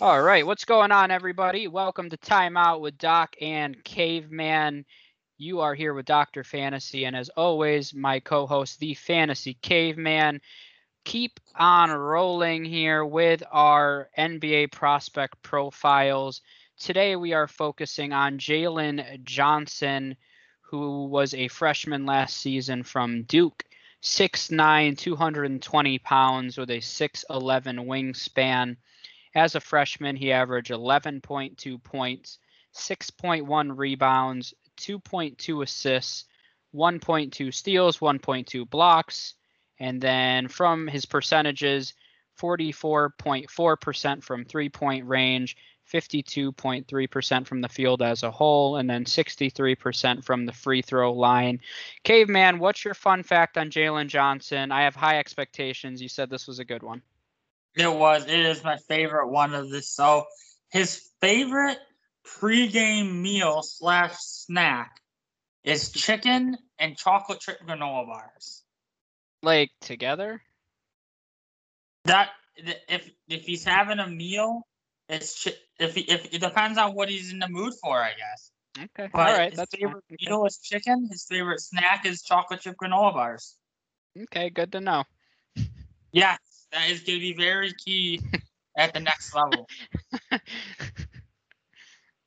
All right, what's going on, everybody? Welcome to Timeout with Doc and Caveman. You are here with Dr. Fantasy, and as always, my co host, the Fantasy Caveman. Keep on rolling here with our NBA prospect profiles. Today, we are focusing on Jalen Johnson, who was a freshman last season from Duke. 6'9, 220 pounds with a 6'11 wingspan. As a freshman, he averaged 11.2 points, 6.1 rebounds, 2.2 assists, 1.2 steals, 1.2 blocks. And then from his percentages, 44.4% from three point range, 52.3% from the field as a whole, and then 63% from the free throw line. Caveman, what's your fun fact on Jalen Johnson? I have high expectations. You said this was a good one. It was. It is my favorite one of this. So his favorite pregame meal slash snack is chicken and chocolate chip granola bars. Like together? That if if he's having a meal, it's chi- if he, if it depends on what he's in the mood for, I guess. Okay. But All right. his That's favorite fine. meal is chicken. His favorite snack is chocolate chip granola bars. Okay. Good to know. Yes, that is going to be very key at the next level.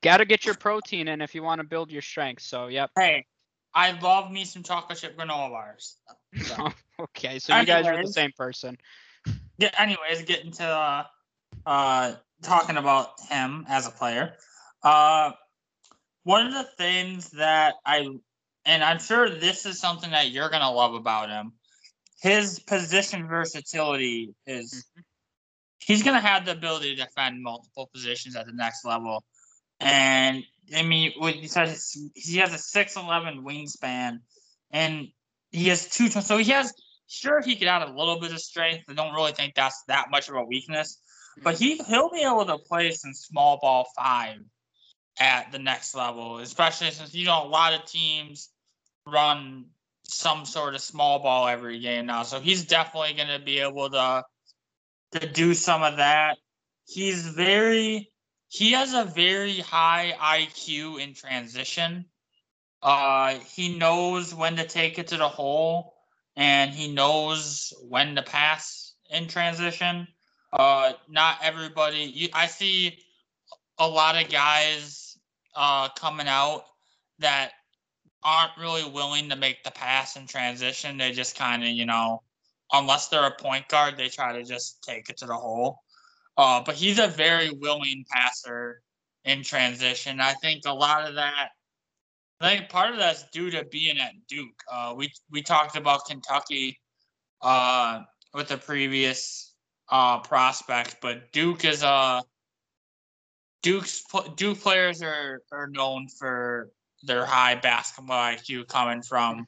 Got to get your protein in if you want to build your strength. So, yep. Hey, I love me some chocolate chip granola bars. So, okay. So you guys are the same person. yeah, anyways, getting to uh, uh, talking about him as a player. Uh, one of the things that I, and I'm sure this is something that you're gonna love about him, his position versatility is. Mm-hmm. He's gonna have the ability to defend multiple positions at the next level, and I mean, with he says he has a six eleven wingspan, and he has two. So he has sure he could add a little bit of strength. I don't really think that's that much of a weakness, but he mm-hmm. he'll be able to play some small ball five at the next level, especially since you know a lot of teams run some sort of small ball every game now. So he's definitely going to be able to to do some of that. He's very he has a very high IQ in transition. Uh, he knows when to take it to the hole, and he knows when to pass in transition. Uh, not everybody. You, I see a lot of guys uh, coming out that aren't really willing to make the pass in transition. They just kind of, you know, unless they're a point guard, they try to just take it to the hole. Uh, but he's a very willing passer in transition. I think a lot of that, I think part of that's due to being at Duke. Uh, we we talked about Kentucky uh, with the previous uh, prospect, but Duke is a Duke's Duke players are are known for their high basketball IQ coming from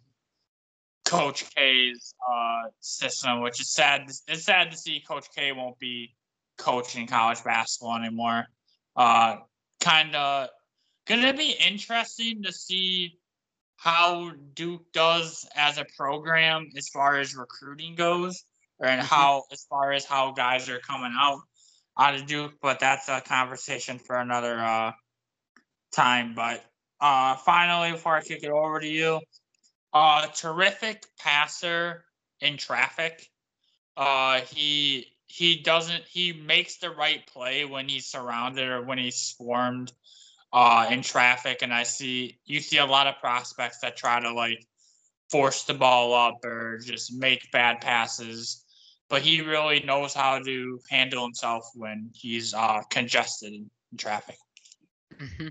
Coach K's uh, system, which is sad. It's sad to see Coach K won't be coaching college basketball anymore. Uh, kind of gonna be interesting to see how Duke does as a program as far as recruiting goes, and Mhm. how as far as how guys are coming out out of Duke. But that's a conversation for another uh, time. But uh, finally, before I kick it over to you, uh, terrific passer in traffic. Uh, he he doesn't he makes the right play when he's surrounded or when he's swarmed uh, in traffic. And I see you see a lot of prospects that try to like force the ball up or just make bad passes. But he really knows how to handle himself when he's uh, congested in, traffic. hmm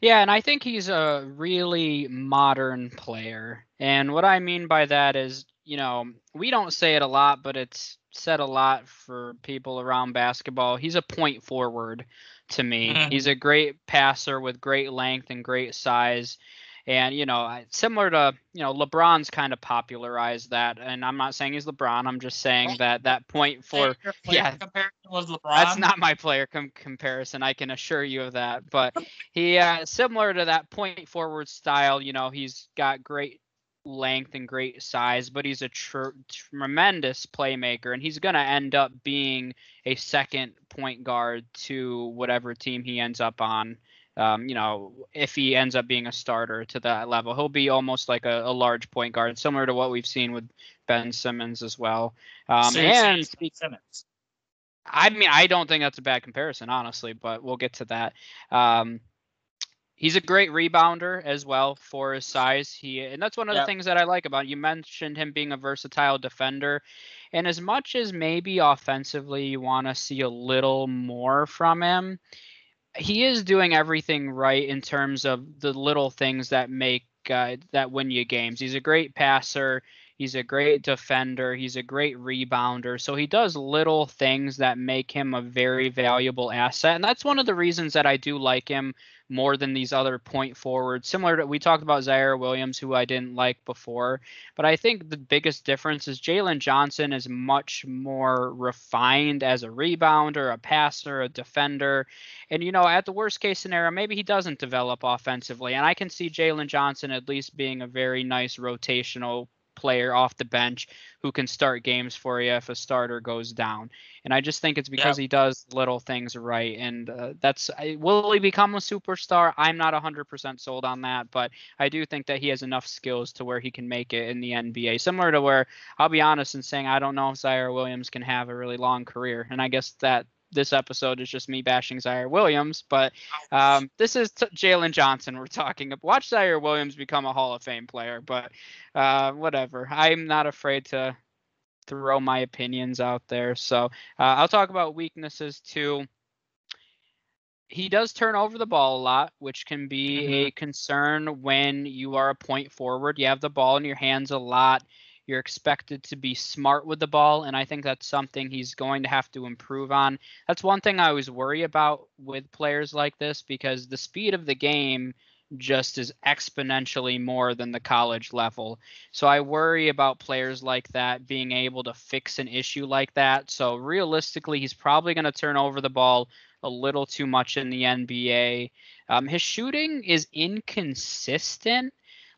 Yeah, and I think he's a really modern player. And what I mean by that is, you know, we don't say it a lot, but it's said a lot for people around basketball. He's a point forward to me. Mhm. He's a great passer with great length and great size. And, you know, similar to, you know, LeBron's kind of popularized that. And I'm not saying he's LeBron. I'm just saying that that point for yeah. comparison was LeBron. that's not my player com- comparison. I can assure you of that. But he, uh, similar to that point forward style, you know, he's got great length and great size, but he's a tr- tremendous playmaker, and he's going to end up being a second point guard to whatever team he ends up on. Um, you know, if he ends up being a starter to that level, he'll be almost like a, a large point guard, similar to what we've seen with Ben Simmons as well. Um, and speak, Simmons. I mean, I don't think that's a bad comparison, honestly, but we'll get to that. Um, he's a great rebounder as well for his size. He and that's one of yep. the things that I like about you mentioned him being a versatile defender. And as much as maybe offensively you want to see a little more from him, he is doing everything right in terms of the little things that make uh, that win you games. He's a great passer. He's a great defender. He's a great rebounder. So he does little things that make him a very valuable asset. And that's one of the reasons that I do like him more than these other point forwards. Similar to we talked about Ziaire Williams, who I didn't like before, but I think the biggest difference is Jalen Johnson is much more refined as a rebounder, a passer, a defender, and you know at the worst case scenario, maybe he doesn't develop offensively, and I can see Jalen Johnson at least being a very nice rotational player off the bench who can start games for you if a starter goes down. And I just think it's because he does little things right. And uh, that's will he become a superstar? I'm not 100% sold on that, but I do think that he has enough skills to where he can make it in the NBA. Similar to where I'll be honest in saying I don't know if Ziaire Williams can have a really long career. And I guess that this episode is just me bashing Ziaire Williams, but um, this is t- Jalen Johnson we're talking about. Watch Ziaire Williams become a Hall of Fame player, but uh, whatever. I'm not afraid to throw my opinions out there. So uh, I'll talk about weaknesses too. He does turn over the ball a lot, which can be mm-hmm. a concern when you are a point forward. You have the ball in your hands a lot you're expected to be smart with the ball, and I think that's something he's going to have to improve on. That's one thing I always worry about with players like this because the speed of the game just is exponentially more than the college level. So I worry about players like that being able to fix an issue like that. So realistically, he's probably going to turn over the ball a little too much in the NBA. Um, his shooting is inconsistent.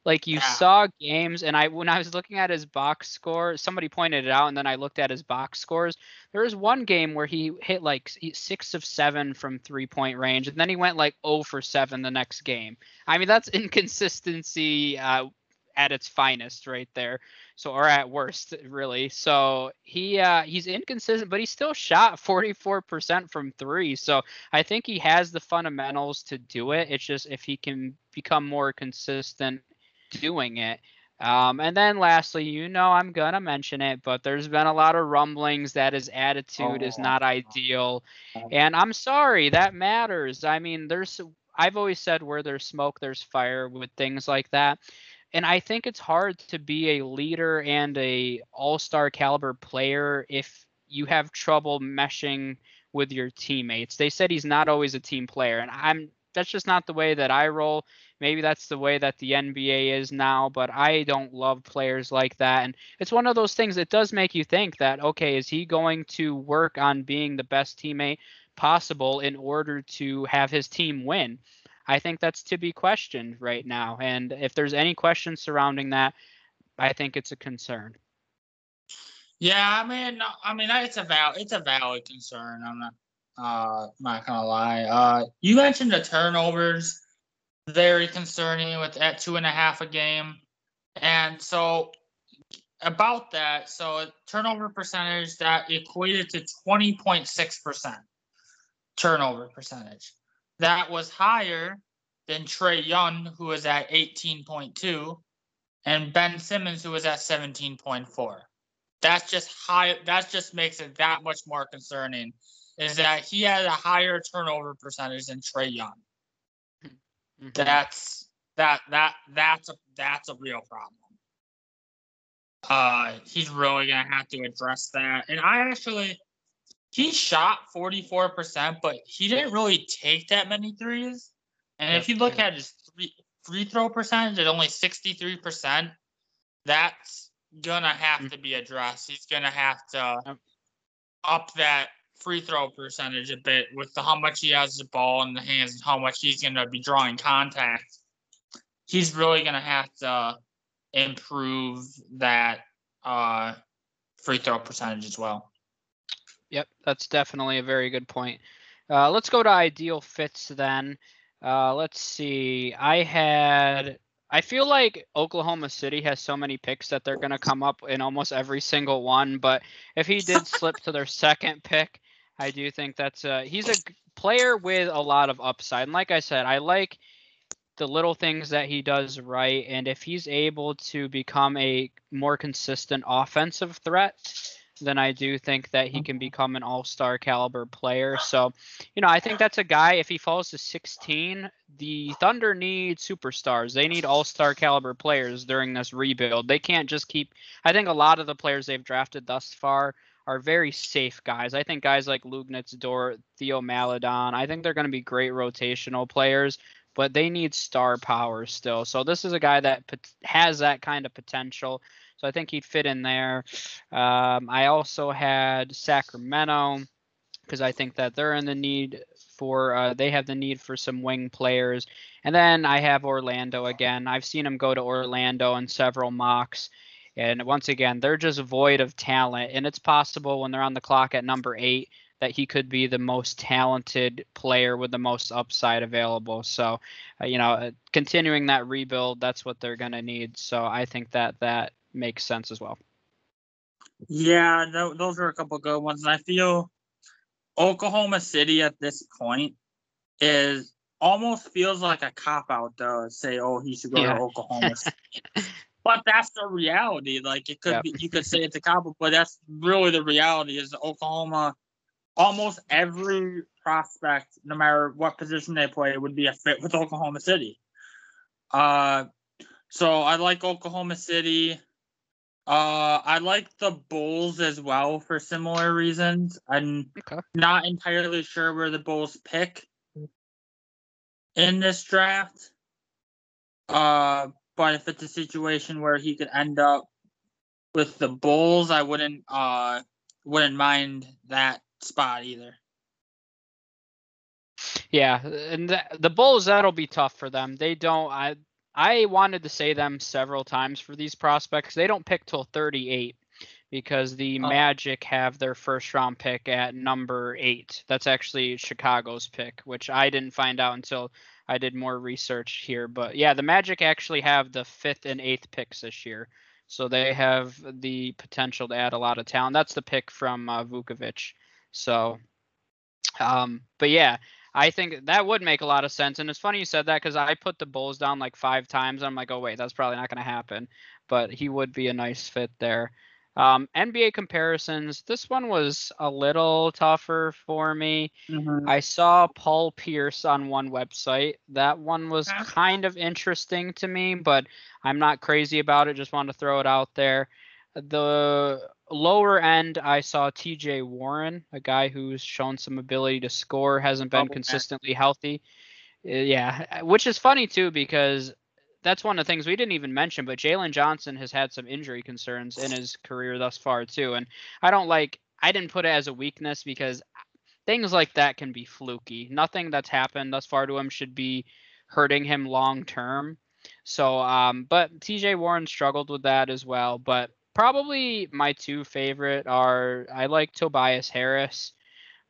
Like you yeah. saw games, and I when I was looking at his box score, somebody pointed it out, and then I looked at his box scores. There was one game where he hit like six of seven from three point range, and then he went like 0 for seven the next game. I mean, that's inconsistency uh, at its finest, right there. So, or at worst, really. So he uh, he's inconsistent, but he still shot 44% from three. So I think he has the fundamentals to do it. It's just if he can become more consistent doing it. Um, and then lastly, you know I'm gonna mention it, but there's been a lot of rumblings that his attitude oh. is not ideal. And I'm sorry, that matters. I mean, there's I've always said where there's smoke, there's fire with things like that. And I think it's hard to be a leader and a all-star caliber player if you have trouble meshing with your teammates. They said he's not always a team player, and I'm that's just not the way that I roll. Maybe that's the way that the NBA is now, but I don't love players like that. And it's one of those things that does make you think that, okay, is he going to work on being the best teammate possible in order to have his team win? I think that's to be questioned right now. And if there's any questions surrounding that, I think it's a concern. Yeah, I mean, I mean, it's a val, it's a valid concern. I'm not, uh, not gonna lie. Uh, you mentioned the turnovers very concerning with at two and a half a game. And so about that, so turnover percentage that equated to 20.6% turnover percentage. That was higher than Trae Young, who was at 18.2, and Ben Simmons, who was at 17.4. That's just high. That just makes it that much more concerning. Is that he had a higher turnover percentage than Trae Young. Mm-hmm. That's that that that's a that's a real problem. Uh, he's really gonna have to address that. And I actually, he shot 44%, but he didn't really take that many threes. And if you look at his three, free throw percentage at only 63%, that's gonna have mm-hmm. to be addressed. He's gonna have to up that free throw percentage a bit with the, how much he has the ball in the hands and how much he's going to be drawing contact. He's really going to have to improve that uh, free throw percentage as well. Yep, that's definitely a very good point. Uh, let's go to ideal fits then. Uh, let's see. I had. I feel like Oklahoma City has so many picks that they're going to come up in almost every single one. But if he did slip to their second pick, I do think that's a, he's a player with a lot of upside. And like I said, I like the little things that he does right. And if he's able to become a more consistent offensive threat, then I do think that he can mm-hmm. become an all star caliber player. So, you know, I think that's a guy, if he falls to 16, the Thunder need superstars. They need all star caliber players during this rebuild. They can't just keep, I think a lot of the players they've drafted thus far are very safe guys. I think guys like Luguentz Dort, Theo Maledon, I think they're going to be great rotational players, but they need star power still. So this is a guy that has that kind of potential. So I think he'd fit in there. Um, I also had Sacramento because I think that they're in the need for uh, they have the need for some wing players. And then I have Orlando again. I've seen him go to Orlando in several mocks. And once again, they're just void of talent. And it's possible when they're on the clock at number eight that he could be the most talented player with the most upside available. So, uh, you know, uh, continuing that rebuild, that's what they're going to need. So I think that that makes sense as well. Yeah, th- those are a couple good ones. And I feel Oklahoma City at this point is almost feels like a cop out to say, oh, he should go yeah. to Oklahoma City. but that's the reality. Like it could yep. be, you could say it's a cop, but that's really the reality. Is Oklahoma, almost every prospect, no matter what position they play, would be a fit with Oklahoma City. Uh, so I like Oklahoma City. Uh, I like the Bulls as well for similar reasons. I'm okay. not entirely sure where the Bulls pick in this draft. Uh, but if it's a situation where he could end up with the Bulls, I wouldn't uh wouldn't mind that spot either. Yeah, and the, the Bulls that'll be tough for them. They don't. I I wanted to say them several times for these prospects. They don't pick till 38 because the oh. Magic have their first round pick at number eight. That's actually Chicago's pick, which I didn't find out until I did more research here, but yeah, the Magic actually have the fifth and eighth picks this year, so they have the potential to add a lot of talent. That's the pick from uh, Vucevic. So, um, but yeah, I think that would make a lot of sense. And it's funny you said that because I put the Bulls down like five times. I'm like, oh wait, that's probably not going to happen. But he would be a nice fit there. Um, NBA comparisons. This one was a little tougher for me. Mm-hmm. I saw Paul Pierce on one website. That one was kind of interesting to me, but I'm not crazy about it. Just wanted to throw it out there. The lower end, I saw TJ Warren, a guy who's shown some ability to score, hasn't been consistently healthy. Uh, yeah, which is funny too because that's one of the things we didn't even mention, but Jalen Johnson has had some injury concerns in his career thus far too. And I don't like I didn't put it as a weakness because things like that can be fluky. Nothing that's happened thus far to him should be hurting him long term. So um but TJ Warren struggled with that as well. But probably my two favorite are I like Tobias Harris.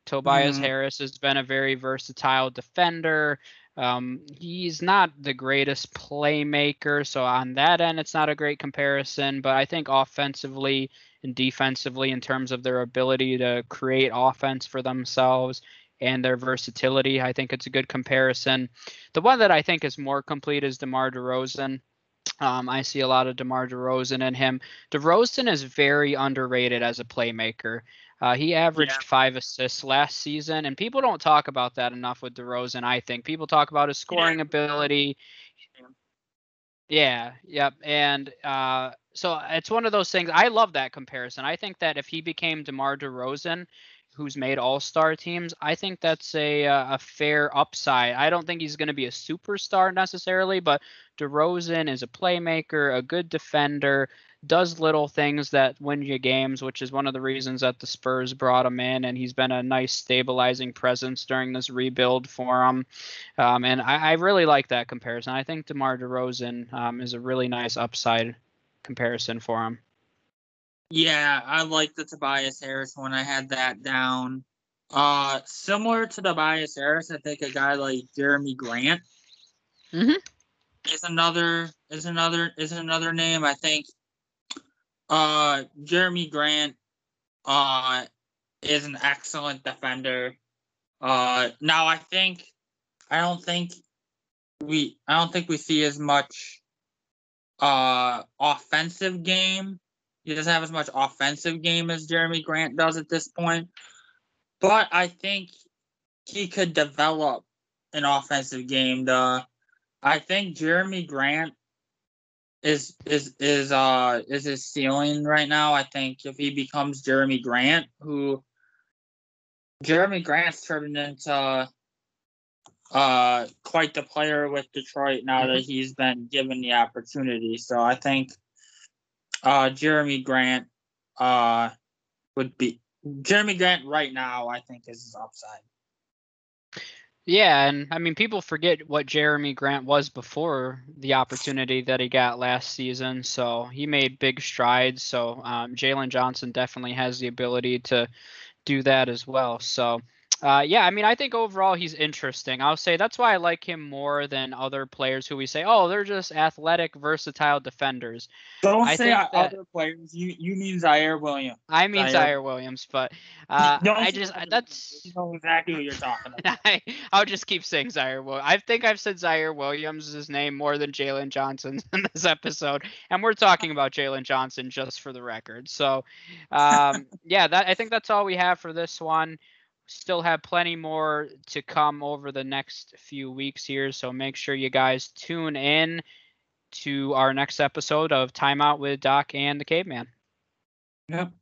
Tobias mm. Harris has been a very versatile defender. Um, he's not the greatest playmaker, so on that end, it's not a great comparison. But I think offensively and defensively, in terms of their ability to create offense for themselves and their versatility, I think it's a good comparison. The one that I think is more complete is DeMar DeRozan. Um, I see a lot of DeMar DeRozan in him. DeRozan is very underrated as a playmaker. Uh, he averaged yeah. five assists last season, and people don't talk about that enough with DeRozan. I think people talk about his scoring yeah. ability. Yeah, yep, and uh, so it's one of those things. I love that comparison. I think that if he became DeMar DeRozan, who's made All Star teams, I think that's a uh, a fair upside. I don't think he's going to be a superstar necessarily, but DeRozan is a playmaker, a good defender, does little things that win you games, which is one of the reasons that the Spurs brought him in, and he's been a nice stabilizing presence during this rebuild for him. Um, and I, I, really like that comparison. I think DeMar DeRozan um, is a really nice upside comparison for him. Yeah, I like the Tobias Harris one. I had that down. Uh, similar to Tobias Harris, I think a guy like Jerami Grant Mhm. is another is another is another name. I think. Uh, Jerami Grant, uh, is an excellent defender. Uh, now I think, I don't think we, I don't think we see as much, uh, offensive game. He doesn't have as much offensive game as Jerami Grant does at this point. But I think he could develop an offensive game. The I think Jerami Grant is is is uh is his ceiling right now. I think if he becomes Jerami Grant, who Jerami Grant's turned into uh quite the player with Detroit now that he's been given the opportunity. So I think uh Jerami Grant uh would be Jerami Grant right now I think is his upside. Yeah, and I mean, people forget what Jerami Grant was before the opportunity that he got last season. So he made big strides. So um, Jalen Johnson definitely has the ability to do that as well. So uh, yeah, I mean, I think overall he's interesting. I'll say that's why I like him more than other players who we say, oh, they're just athletic, versatile defenders. Don't I say that- other players. You you mean Ziaire Williams. I mean Ziaire- Ziaire Williams, but uh, I just that's You know exactly who you're talking about. I, I'll just keep saying Ziaire Williams. I think I've said Ziaire Williams' name more than Jalen Johnson in this episode, and we're talking about Jalen Johnson just for the record. So, um, yeah, that I think that's all we have for this one. Still have plenty more to come over the next few weeks here, so make sure you guys tune in to our next episode of Timeout with Doc and the Caveman. Yep.